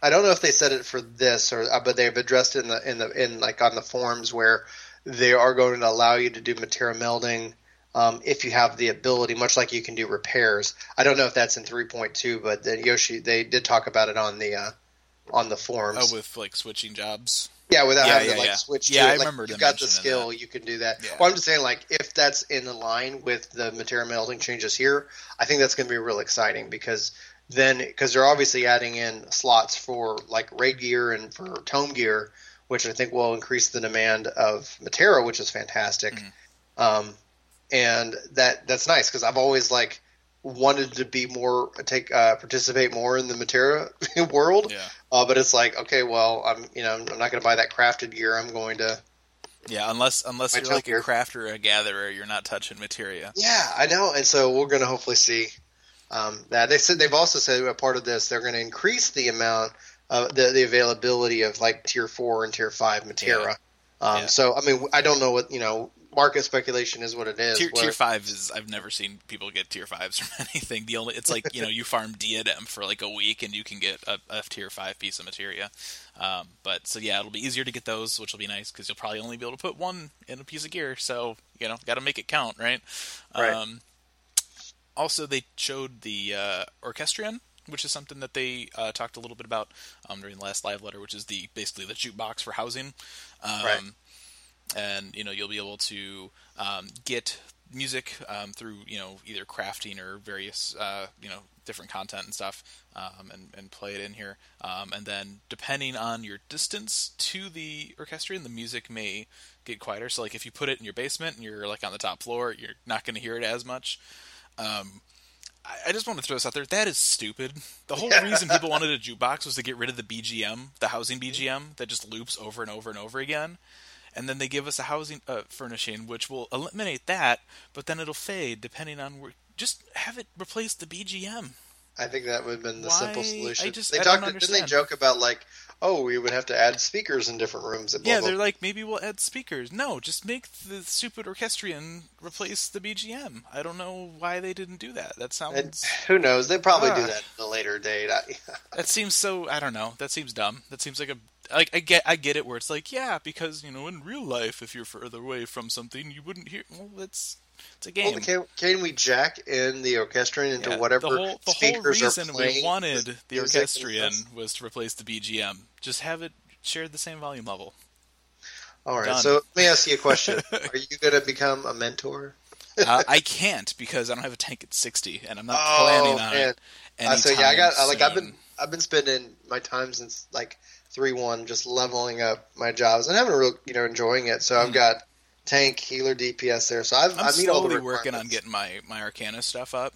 I don't know if they said it for this or uh, but they've addressed it in the in the in like on the forums where they are going to allow you to do materia melding um, if you have the ability, much like you can do repairs. I don't know if that's in 3.2, but the Yoshi they did talk about it on the uh, on the forums. oh, with like switching jobs. Yeah, without Yeah, having yeah, to like yeah. switch. Yeah, to I it. Like, remember You've got the skill, that. you can do that. Well, I'm just saying, like, if that's in the line with the material melding changes here, I think that's going to be real exciting because then because they're obviously adding in slots for like raid gear and for tome gear, which I think will increase the demand of Materia, which is fantastic. Mm-hmm. Um, and that that's nice because I've always like wanted to be more take uh, participate more in the Materia world. Yeah. Uh, but it's like, okay, well, I'm you know I'm not going to buy that crafted gear. I'm going to. Yeah, unless unless you're like a crafter or a gatherer, you're not touching materia. Yeah, I know, and so we're going to hopefully see um, that. They said they've also said a part of this they're going to increase the amount of the the availability of like tier four and tier five Materia. Um, Yeah. So I mean, I don't know what you know. Market speculation is what it is. Tier, where- tier five is I've never seen people get tier fives from anything. The only it's like you know you farm diadem for like a week and you can get a, a tier five piece of materia. Um, but so yeah, it'll be easier to get those, which will be nice because you'll probably only be able to put one in a piece of gear. So you know, got to make it count, right? Right. Um, also, they showed the uh, orchestrion, which is something that they uh, talked a little bit about um, during the last live letter, which is the basically the jukebox for housing. Um, Right. And you know you'll be able to um, get music um, through you know either crafting or various uh, you know different content and stuff, um, and and play it in here. Um, and then depending on your distance to the orchestrion, the music may get quieter. So like if you put it in your basement and you're like on the top floor, you're not going to hear it as much. Um, I- just want to throw this out there. That is stupid. The whole reason people wanted a jukebox was to get rid of the BGM, the housing BGM that just loops over and over and over again. And then they give us a housing uh, furnishing, which will eliminate that, but then it'll fade depending on where. Just have it replace the BGM. I think that would have been the Why? simple I solution. just- they I talked. Didn't they joke about like, oh, we would have to add speakers in different rooms? and blah, Yeah, blah, they're like, maybe we'll add speakers. No, just make the stupid orchestrion replace the BGM. I don't know why they didn't do that. That sounds. And who knows? They probably do that at a later date. That seems so. I don't know. That seems dumb. That seems like a like I get I get it where it's like yeah because you know in real life if you're further away from something you wouldn't hear. Well, it's it's a game. well, can, can we jack in the orchestrion into Yeah, whatever the whole, the whole reason are playing? we wanted the orchestrion was to replace the BGM. Just have it share the same volume level. All right. Done. So let me ask you a question: Are you going to become a mentor? Uh, I can't because I don't have a tank at sixty, and I'm not Oh, planning on man. it. Uh, so yeah, I got anytime like I've been. I've been spending my time since like three one just leveling up my jobs and having a real you know enjoying it. So I've got tank, healer, DPS there. So I've. I'm I meet all the slowly working on getting my my Arcana stuff up,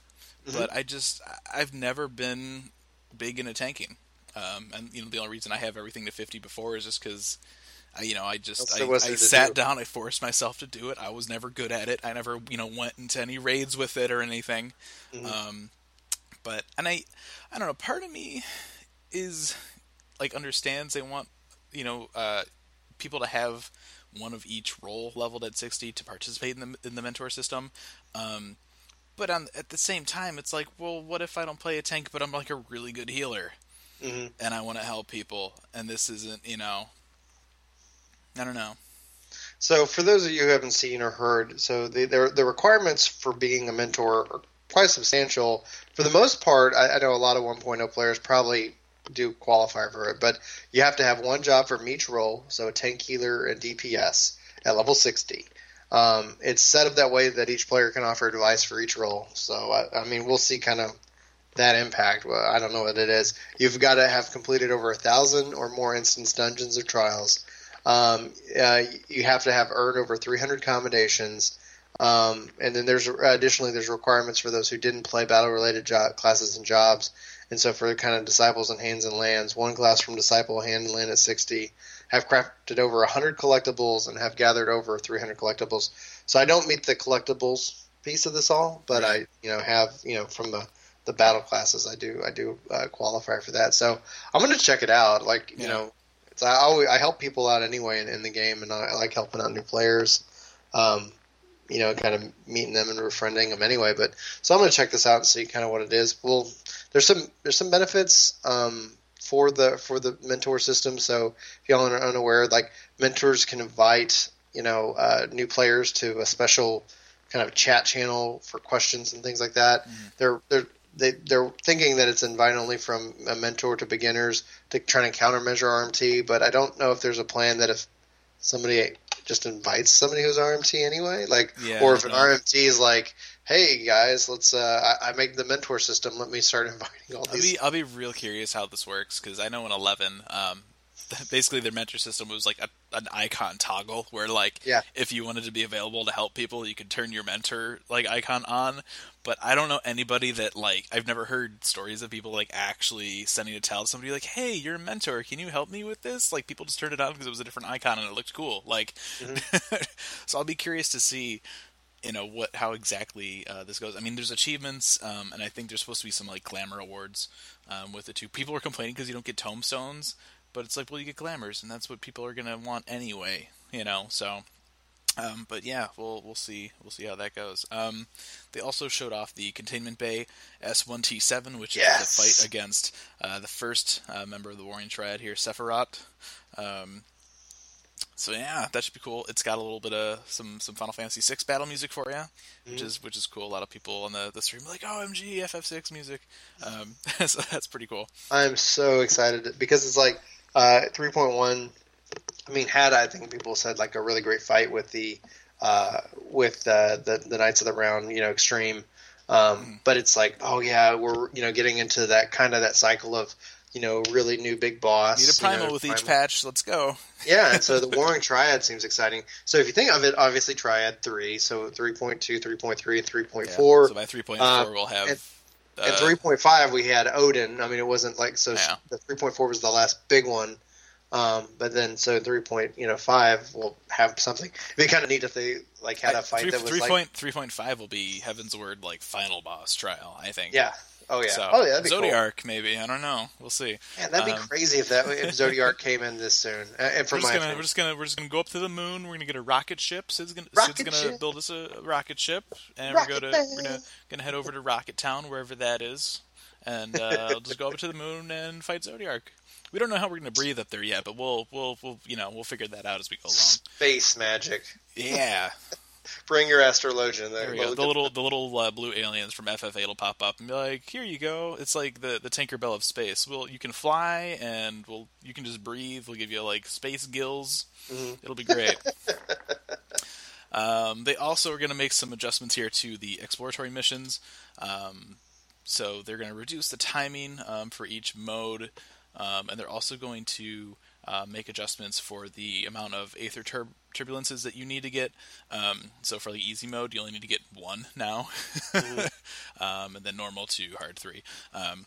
Mhm. but I just I've never been big into tanking, um, and you know the only reason I have everything to 50 before is just because. I, you know, I just I, I sat do. down. I forced myself to do it. I was never good at it. I never, you know, went into any raids with it or anything. Mhm. Um, but and I, I don't know. Part of me is like understands they want you know uh, people to have one of each role leveled at 60 to participate in the in the mentor system. Um, but on at the same time, it's like, well, what if I don't play a tank, but I'm like a really good healer, Mhm. and I want to help people, and this isn't, you know, I don't know. So for those of you who haven't seen or heard, so the the, the requirements for being a mentor are quite substantial. For the most part, I, I know a lot of 1.0 players probably do qualify for it, but you have to have one job from each role, so a tank healer and DPS at level 60. Um, it's set up that way that each player can offer advice for each role. So I, I mean, we'll see kind of that impact. Well, I don't know what it is. You've got to have completed over a thousand or more instance dungeons or trials. Um, uh, you have to have earned over 300 commendations. Um, and then there's additionally there's requirements for those who didn't play battle related job, classes and jobs. And so for the kind of disciples and hands and lands, one class from disciple hand and land at 60 have crafted over 100 collectibles and have gathered over 300 collectibles. So I don't meet the collectibles piece of this all, but I you know have you know from the the battle classes I do I do uh, qualify for that. So I'm going to check it out. Like you Yeah. know, it's, I always I help people out anyway in, in the game, and I, I like helping out new players. Um, you know, kind of meeting them and befriending them anyway. But so I'm going to check this out and see kind of what it is. Well, there's some there's some benefits um, for the for the mentor system. So if y'all are unaware, like mentors can invite you know uh, new players to a special kind of chat channel for questions and things like that. They're they're they they're thinking that it's invite only from a mentor to beginners to try and countermeasure RMT, but I don't know if there's a plan that if somebody just invites somebody who's RMT anyway, like, Yeah, or if an. RMT is like, hey guys, let's uh, I, I make the mentor system, let me start inviting all I'll these. be I'll be real curious how this works because I know in eleven, um, basically their mentor system was like a, an icon toggle where like Yeah. if you wanted to be available to help people, you could turn your mentor like icon on. But I don't know anybody that like I've never heard stories of people like actually sending a tell to somebody like, "Hey, you're a mentor. Can you help me with this?" Like people just turned it on because it was a different icon and it looked cool. Like, so I'll be curious to see you know what how exactly uh, this goes. I mean, there's achievements, um, and I think there's supposed to be some like glamour awards um, with the two. People are complaining because you don't get tomestones, but it's like, well, you get glamours, and that's what people are gonna want anyway, you know. So, um, but yeah, we'll we'll see we'll see how that goes. Um, they also showed off the containment bay S1T7, which is the fight against uh, the first uh, member of the Warring Triad here, Sephirot. Um, so yeah, that should be cool. It's got a little bit of some some Final Fantasy VI battle music for you, which is which is cool. A lot of people on the, the stream are like, "Oh, MG FF6 music," um, so that's pretty cool. I'm so excited because it's like uh, 3.1. I mean, had I think people said like a really great fight with the uh, with uh, the the Knights of the Round, you know, extreme. Um, But it's like, oh yeah, we're you know getting into that kind of that cycle of you know really new big boss. Need a you primal know, with each primal. patch. Let's go. Yeah, and so the Warring Triad seems exciting. So if you think of it, obviously Triad three, so 3.2, 3.3, 3.4. So by 3.4, uh, we'll have. and- uh, and 3.5 we had Odin. I mean, it wasn't like so. Yeah. The 3.4 was the last big one, um, but then so 3. Point, you know 5 will have something. It'd be kind of neat if they like had a fight three, that was three like point three point five will be Heavensward like final boss trial. I think. yeah. Oh yeah. So, oh yeah. That'd cool. Zodiark maybe. I don't know. We'll see. Man, that'd be Um, crazy if that if Zodiark came in this soon. Uh, And for We're my just, gonna, we're just gonna we're just gonna go up to the moon. We're gonna get a rocket ship. Sid's gonna, Rocket Sid's gonna ship. build us a rocket ship, and Rocket we're gonna we're gonna gonna head over to Rocket Town, wherever that is, and uh, we'll just go up to the moon and fight Zodiark. We don't know how we're gonna breathe up there yet, but we'll we'll we'll you know we'll figure that out as we go along. space magic. Yeah, Bring your astrologian. there we go. The little the little uh, blue aliens from FF8 will pop up and be like, "Here you go." It's like the the Tinkerbell of space. Well, you can fly, and we'll you can just breathe. We'll give you like space gills. It'll be great. um, they also are going to make some adjustments here to the exploratory missions. Um, so they're going to reduce the timing um, for each mode, um, and they're also going to uh, make adjustments for the amount of aether tur- turbulences that you need to get. Um, so for the easy mode, you only need to get one now, um, and then normal two, hard three. Um,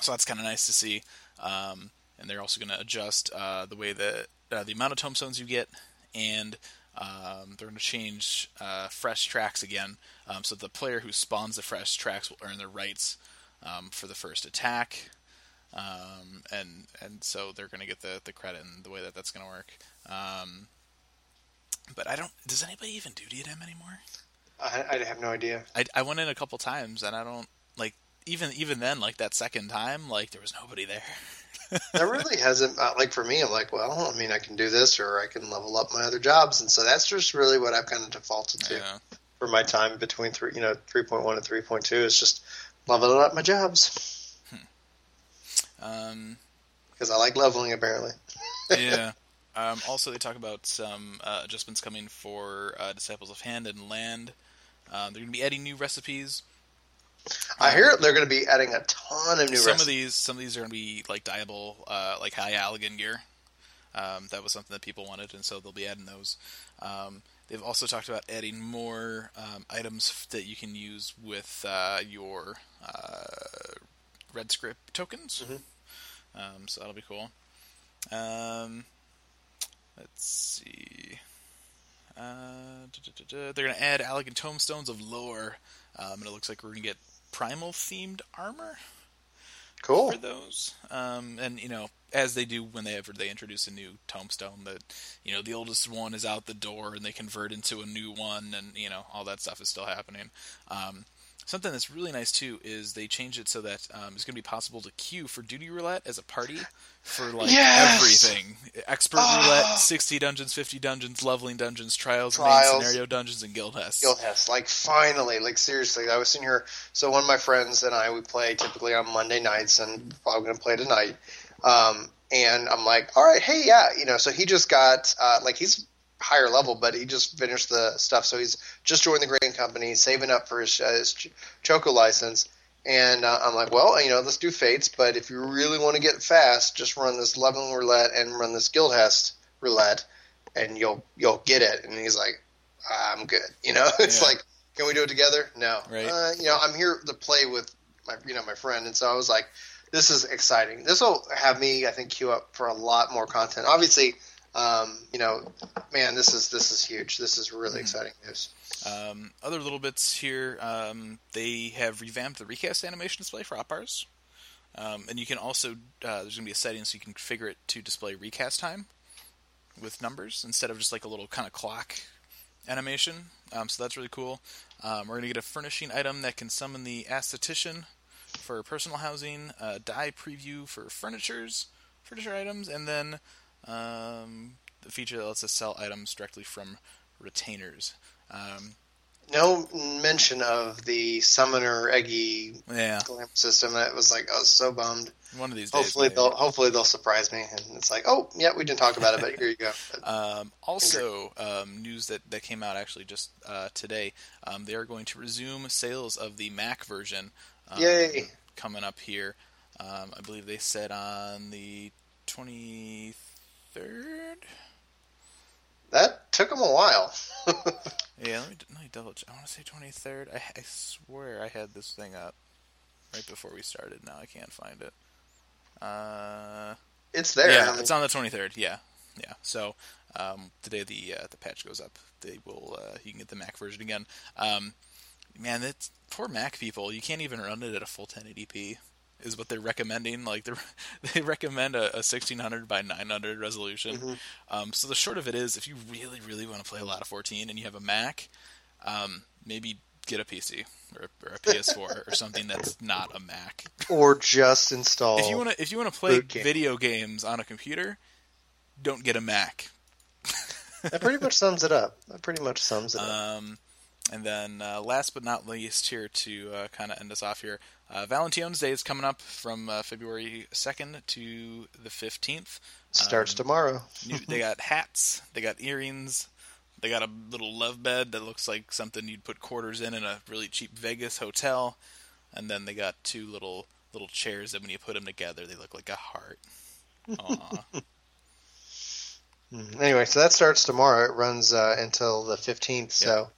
so that's kind of nice to see. Um, and they're also going to adjust uh, the way that uh, the amount of tomestones you get, and um, they're going to change uh, fresh tracks again. Um, so the player who spawns the fresh tracks will earn their rights um, for the first attack, um, and and so they're going to get the the credit and the way that that's going to work. Um, but I don't. Does anybody even do DDM anymore? I, I have no idea. I, I went in a couple times and I don't like even even then like that second time like there was nobody there. that really hasn't uh, like for me i'm like well i mean i can do this or i can level up my other jobs and so that's just really what i've kind of defaulted to Yeah. for my time between three you know 3.1 and 3.2 is just leveling up my jobs Um, because i like leveling apparently yeah. Um, also, they talk about some uh, adjustments coming for uh, Disciples of Hand and Land. Um, they're going to be adding new recipes. i hear they're going to be adding a ton of new some recipes of these, some of these are going to be like dyeable, uh, like high Allagan gear. Um, that was something that people wanted, and so they'll be adding those. Um, they've also talked about adding more um, items f- that you can use with uh, your uh, red scrip tokens. Um, so that'll be cool. Um, let's see. Uh. They're going to add Allagan tomestones of lore, um, and it looks like we're going to get primal themed armor cool for those. Um, and you know, as they do whenever they introduce a new tomestone, that you know the oldest one is out the door and they convert into a new one, and you know all that stuff is still happening. Um, something that's really nice too is they changed it so that um, it's going to be possible to queue for duty roulette as a party for like Yes! everything: expert Oh. roulette, sixty dungeons, fifty dungeons, leveling dungeons, trials, Trials. main scenario dungeons, and guild hests. Guildhests, like finally, like seriously, I was sitting here. So one of my friends and I, we play typically on Monday nights, and probably going to play tonight. Um, and I'm like, all right, hey, yeah, you know. So he just got uh, like he's higher level, but he just finished the stuff. So he's just joined the Grand Company, saving up for his, uh, his Ch- Choco license. And uh, I'm like, well, you know, let's do fates, but if you really want to get fast, just run this leveling roulette and run this Guildhest roulette, and you'll you'll get it. And he's like, I'm good. You know, it's Yeah. like, can we do it together? No. Right. Uh, you know, I'm here to play with my, you know, my friend, and so I was like, this is exciting. This will have me, I think, queue up for a lot more content. Obviously, um, you know, man, this is this is huge. This is really Mm-hmm. exciting news. Um, other little bits here, um, they have revamped the recast animation display for hotbars. Um, and you can also, uh, there's going to be a setting so you can configure it to display recast time with numbers instead of just like a little kind of clock animation. Um, so that's really cool. Um, we're going to get a furnishing item that can summon the aesthetician for personal housing, uh, dye preview for furnitures, furniture items, and then um, the feature that lets us sell items directly from retainers. Um, No mention of the summoner Egi yeah, glam system. That was like, I was so bummed. one of these days. Hopefully maybe. they'll hopefully they'll surprise me, and it's like, oh yeah, we didn't talk about it, but here you go. Um, also, um, news that, that came out actually just uh, today. Um, they are going to resume sales of the Mac version. Um, Yay. Coming up here, um, I believe they said on the twenty third. That took them a while. Yeah, let me, let me double. check. I want to say twenty third. I, I swear I had this thing up right before we started. Now I can't find it. Uh, it's there. Yeah, I mean, it's on the 23rd. Yeah, yeah. So um, today the uh, the patch goes up, they will uh, you can get the Mac version again. Um, man, that's poor Mac people. You can't even run it at a full 1080p. Is what they're recommending. Like they they recommend a, a 1600 by 900 resolution. Mm-hmm. Um, so the short of it is, if you really really want to play a lot of 14 and you have a Mac, um, maybe get a PC or, or a PS4 or something that's not a Mac. or just install. If you want to if you want to play video games on a computer, don't get a Mac. that pretty much sums it up. That pretty much sums it up. And then uh, last but not least, here to uh, kind of end us off here, uh, Valentine's Day is coming up from uh, February second to the fifteenth. Starts um, tomorrow. New, they got hats, they got earrings, they got a little love bed that looks like something you'd put quarters in in a really cheap Vegas hotel, and then they got two little little chairs that when you put them together, they look like a heart. Aw. Mm. Anyway, so that starts tomorrow. It runs uh, until the fifteenth. So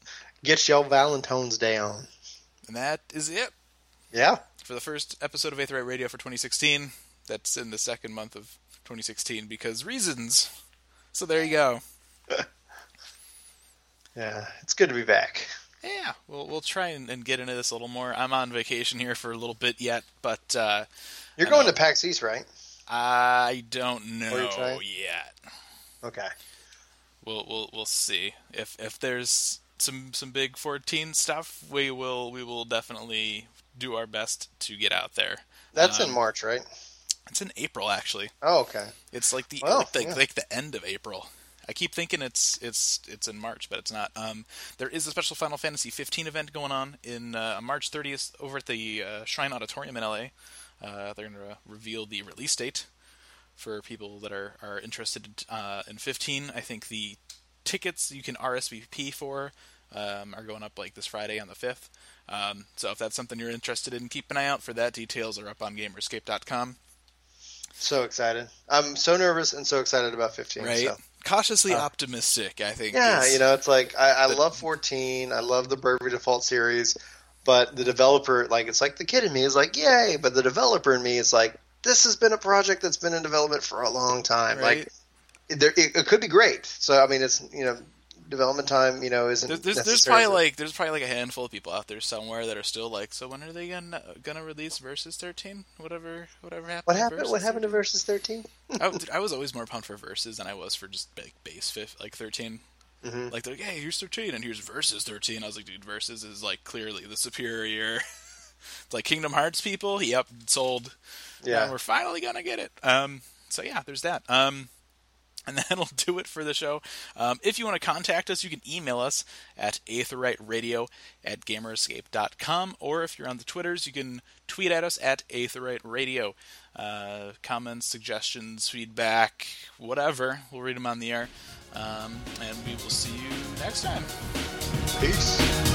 get your Valentine's Day on. and that is it. Yeah. for the first episode of Aetheryte Radio for 2016. That's in the second month of 2016 because reasons. So there you go. Yeah. It's good to be back. Yeah, we'll we'll try and, and get into this a little more. I'm on vacation here for a little bit yet, but uh, You're going to PAX East, right? I don't know What are you trying? yet. Okay. We'll we'll we'll see if if there's some some big 14 stuff. We will we will definitely do our best to get out there. That's in Um, March, right? It's in April actually. Oh, okay. It's like the Well, like, the- yeah. like the end of April. I keep thinking it's it's it's in March, but it's not. Um, there is a special Final Fantasy 15 event going on in uh, March 30th over at the uh, Shrine Auditorium in LA. Uh, they're going to reveal the release date for people that are are interested uh, in 15. I think the tickets you can RSVP for um, are going up like this Friday on the 5th. Um, so if that's something you're interested in, keep an eye out for that. Details are up on GamerEscape.com. So excited. I'm so nervous and so excited about 15. Right. So. Cautiously Uh, optimistic, I think. Yeah, you know, it's like I, I But- love 14. I love the Bravely Default series, but the developer, like, it's like the kid in me is like, yay, but the developer in me is like, this has been a project that's been in development for a long time. Right. Like, there, it, it could be great. So, I mean, it's you know, development time, you know, isn't There's, there's, there's probably like there's probably like a handful of people out there somewhere that are still like, so when are they gonna gonna release Versus 13? Whatever whatever happened. what happened. What happened to Versus 13? 13? I, dude, I was always more pumped for Versus than I was for just like base fifth, like 13. Like they're like, hey, here's 13 and here's versus 13. I was like, dude, versus is like clearly the superior. it's like Kingdom Hearts people. Yep, sold. Yeah. we're finally gonna get it. Um, so yeah, there's that. Um, and that'll do it for the show. Um, if you want to contact us, you can email us at aetheryteradio at gamerescape.com, or if you're on the Twitters, you can tweet at us at aetheryteradio. Uh, comments, suggestions, feedback, whatever. We'll read them on the air. Um, and we will see you next time. Peace.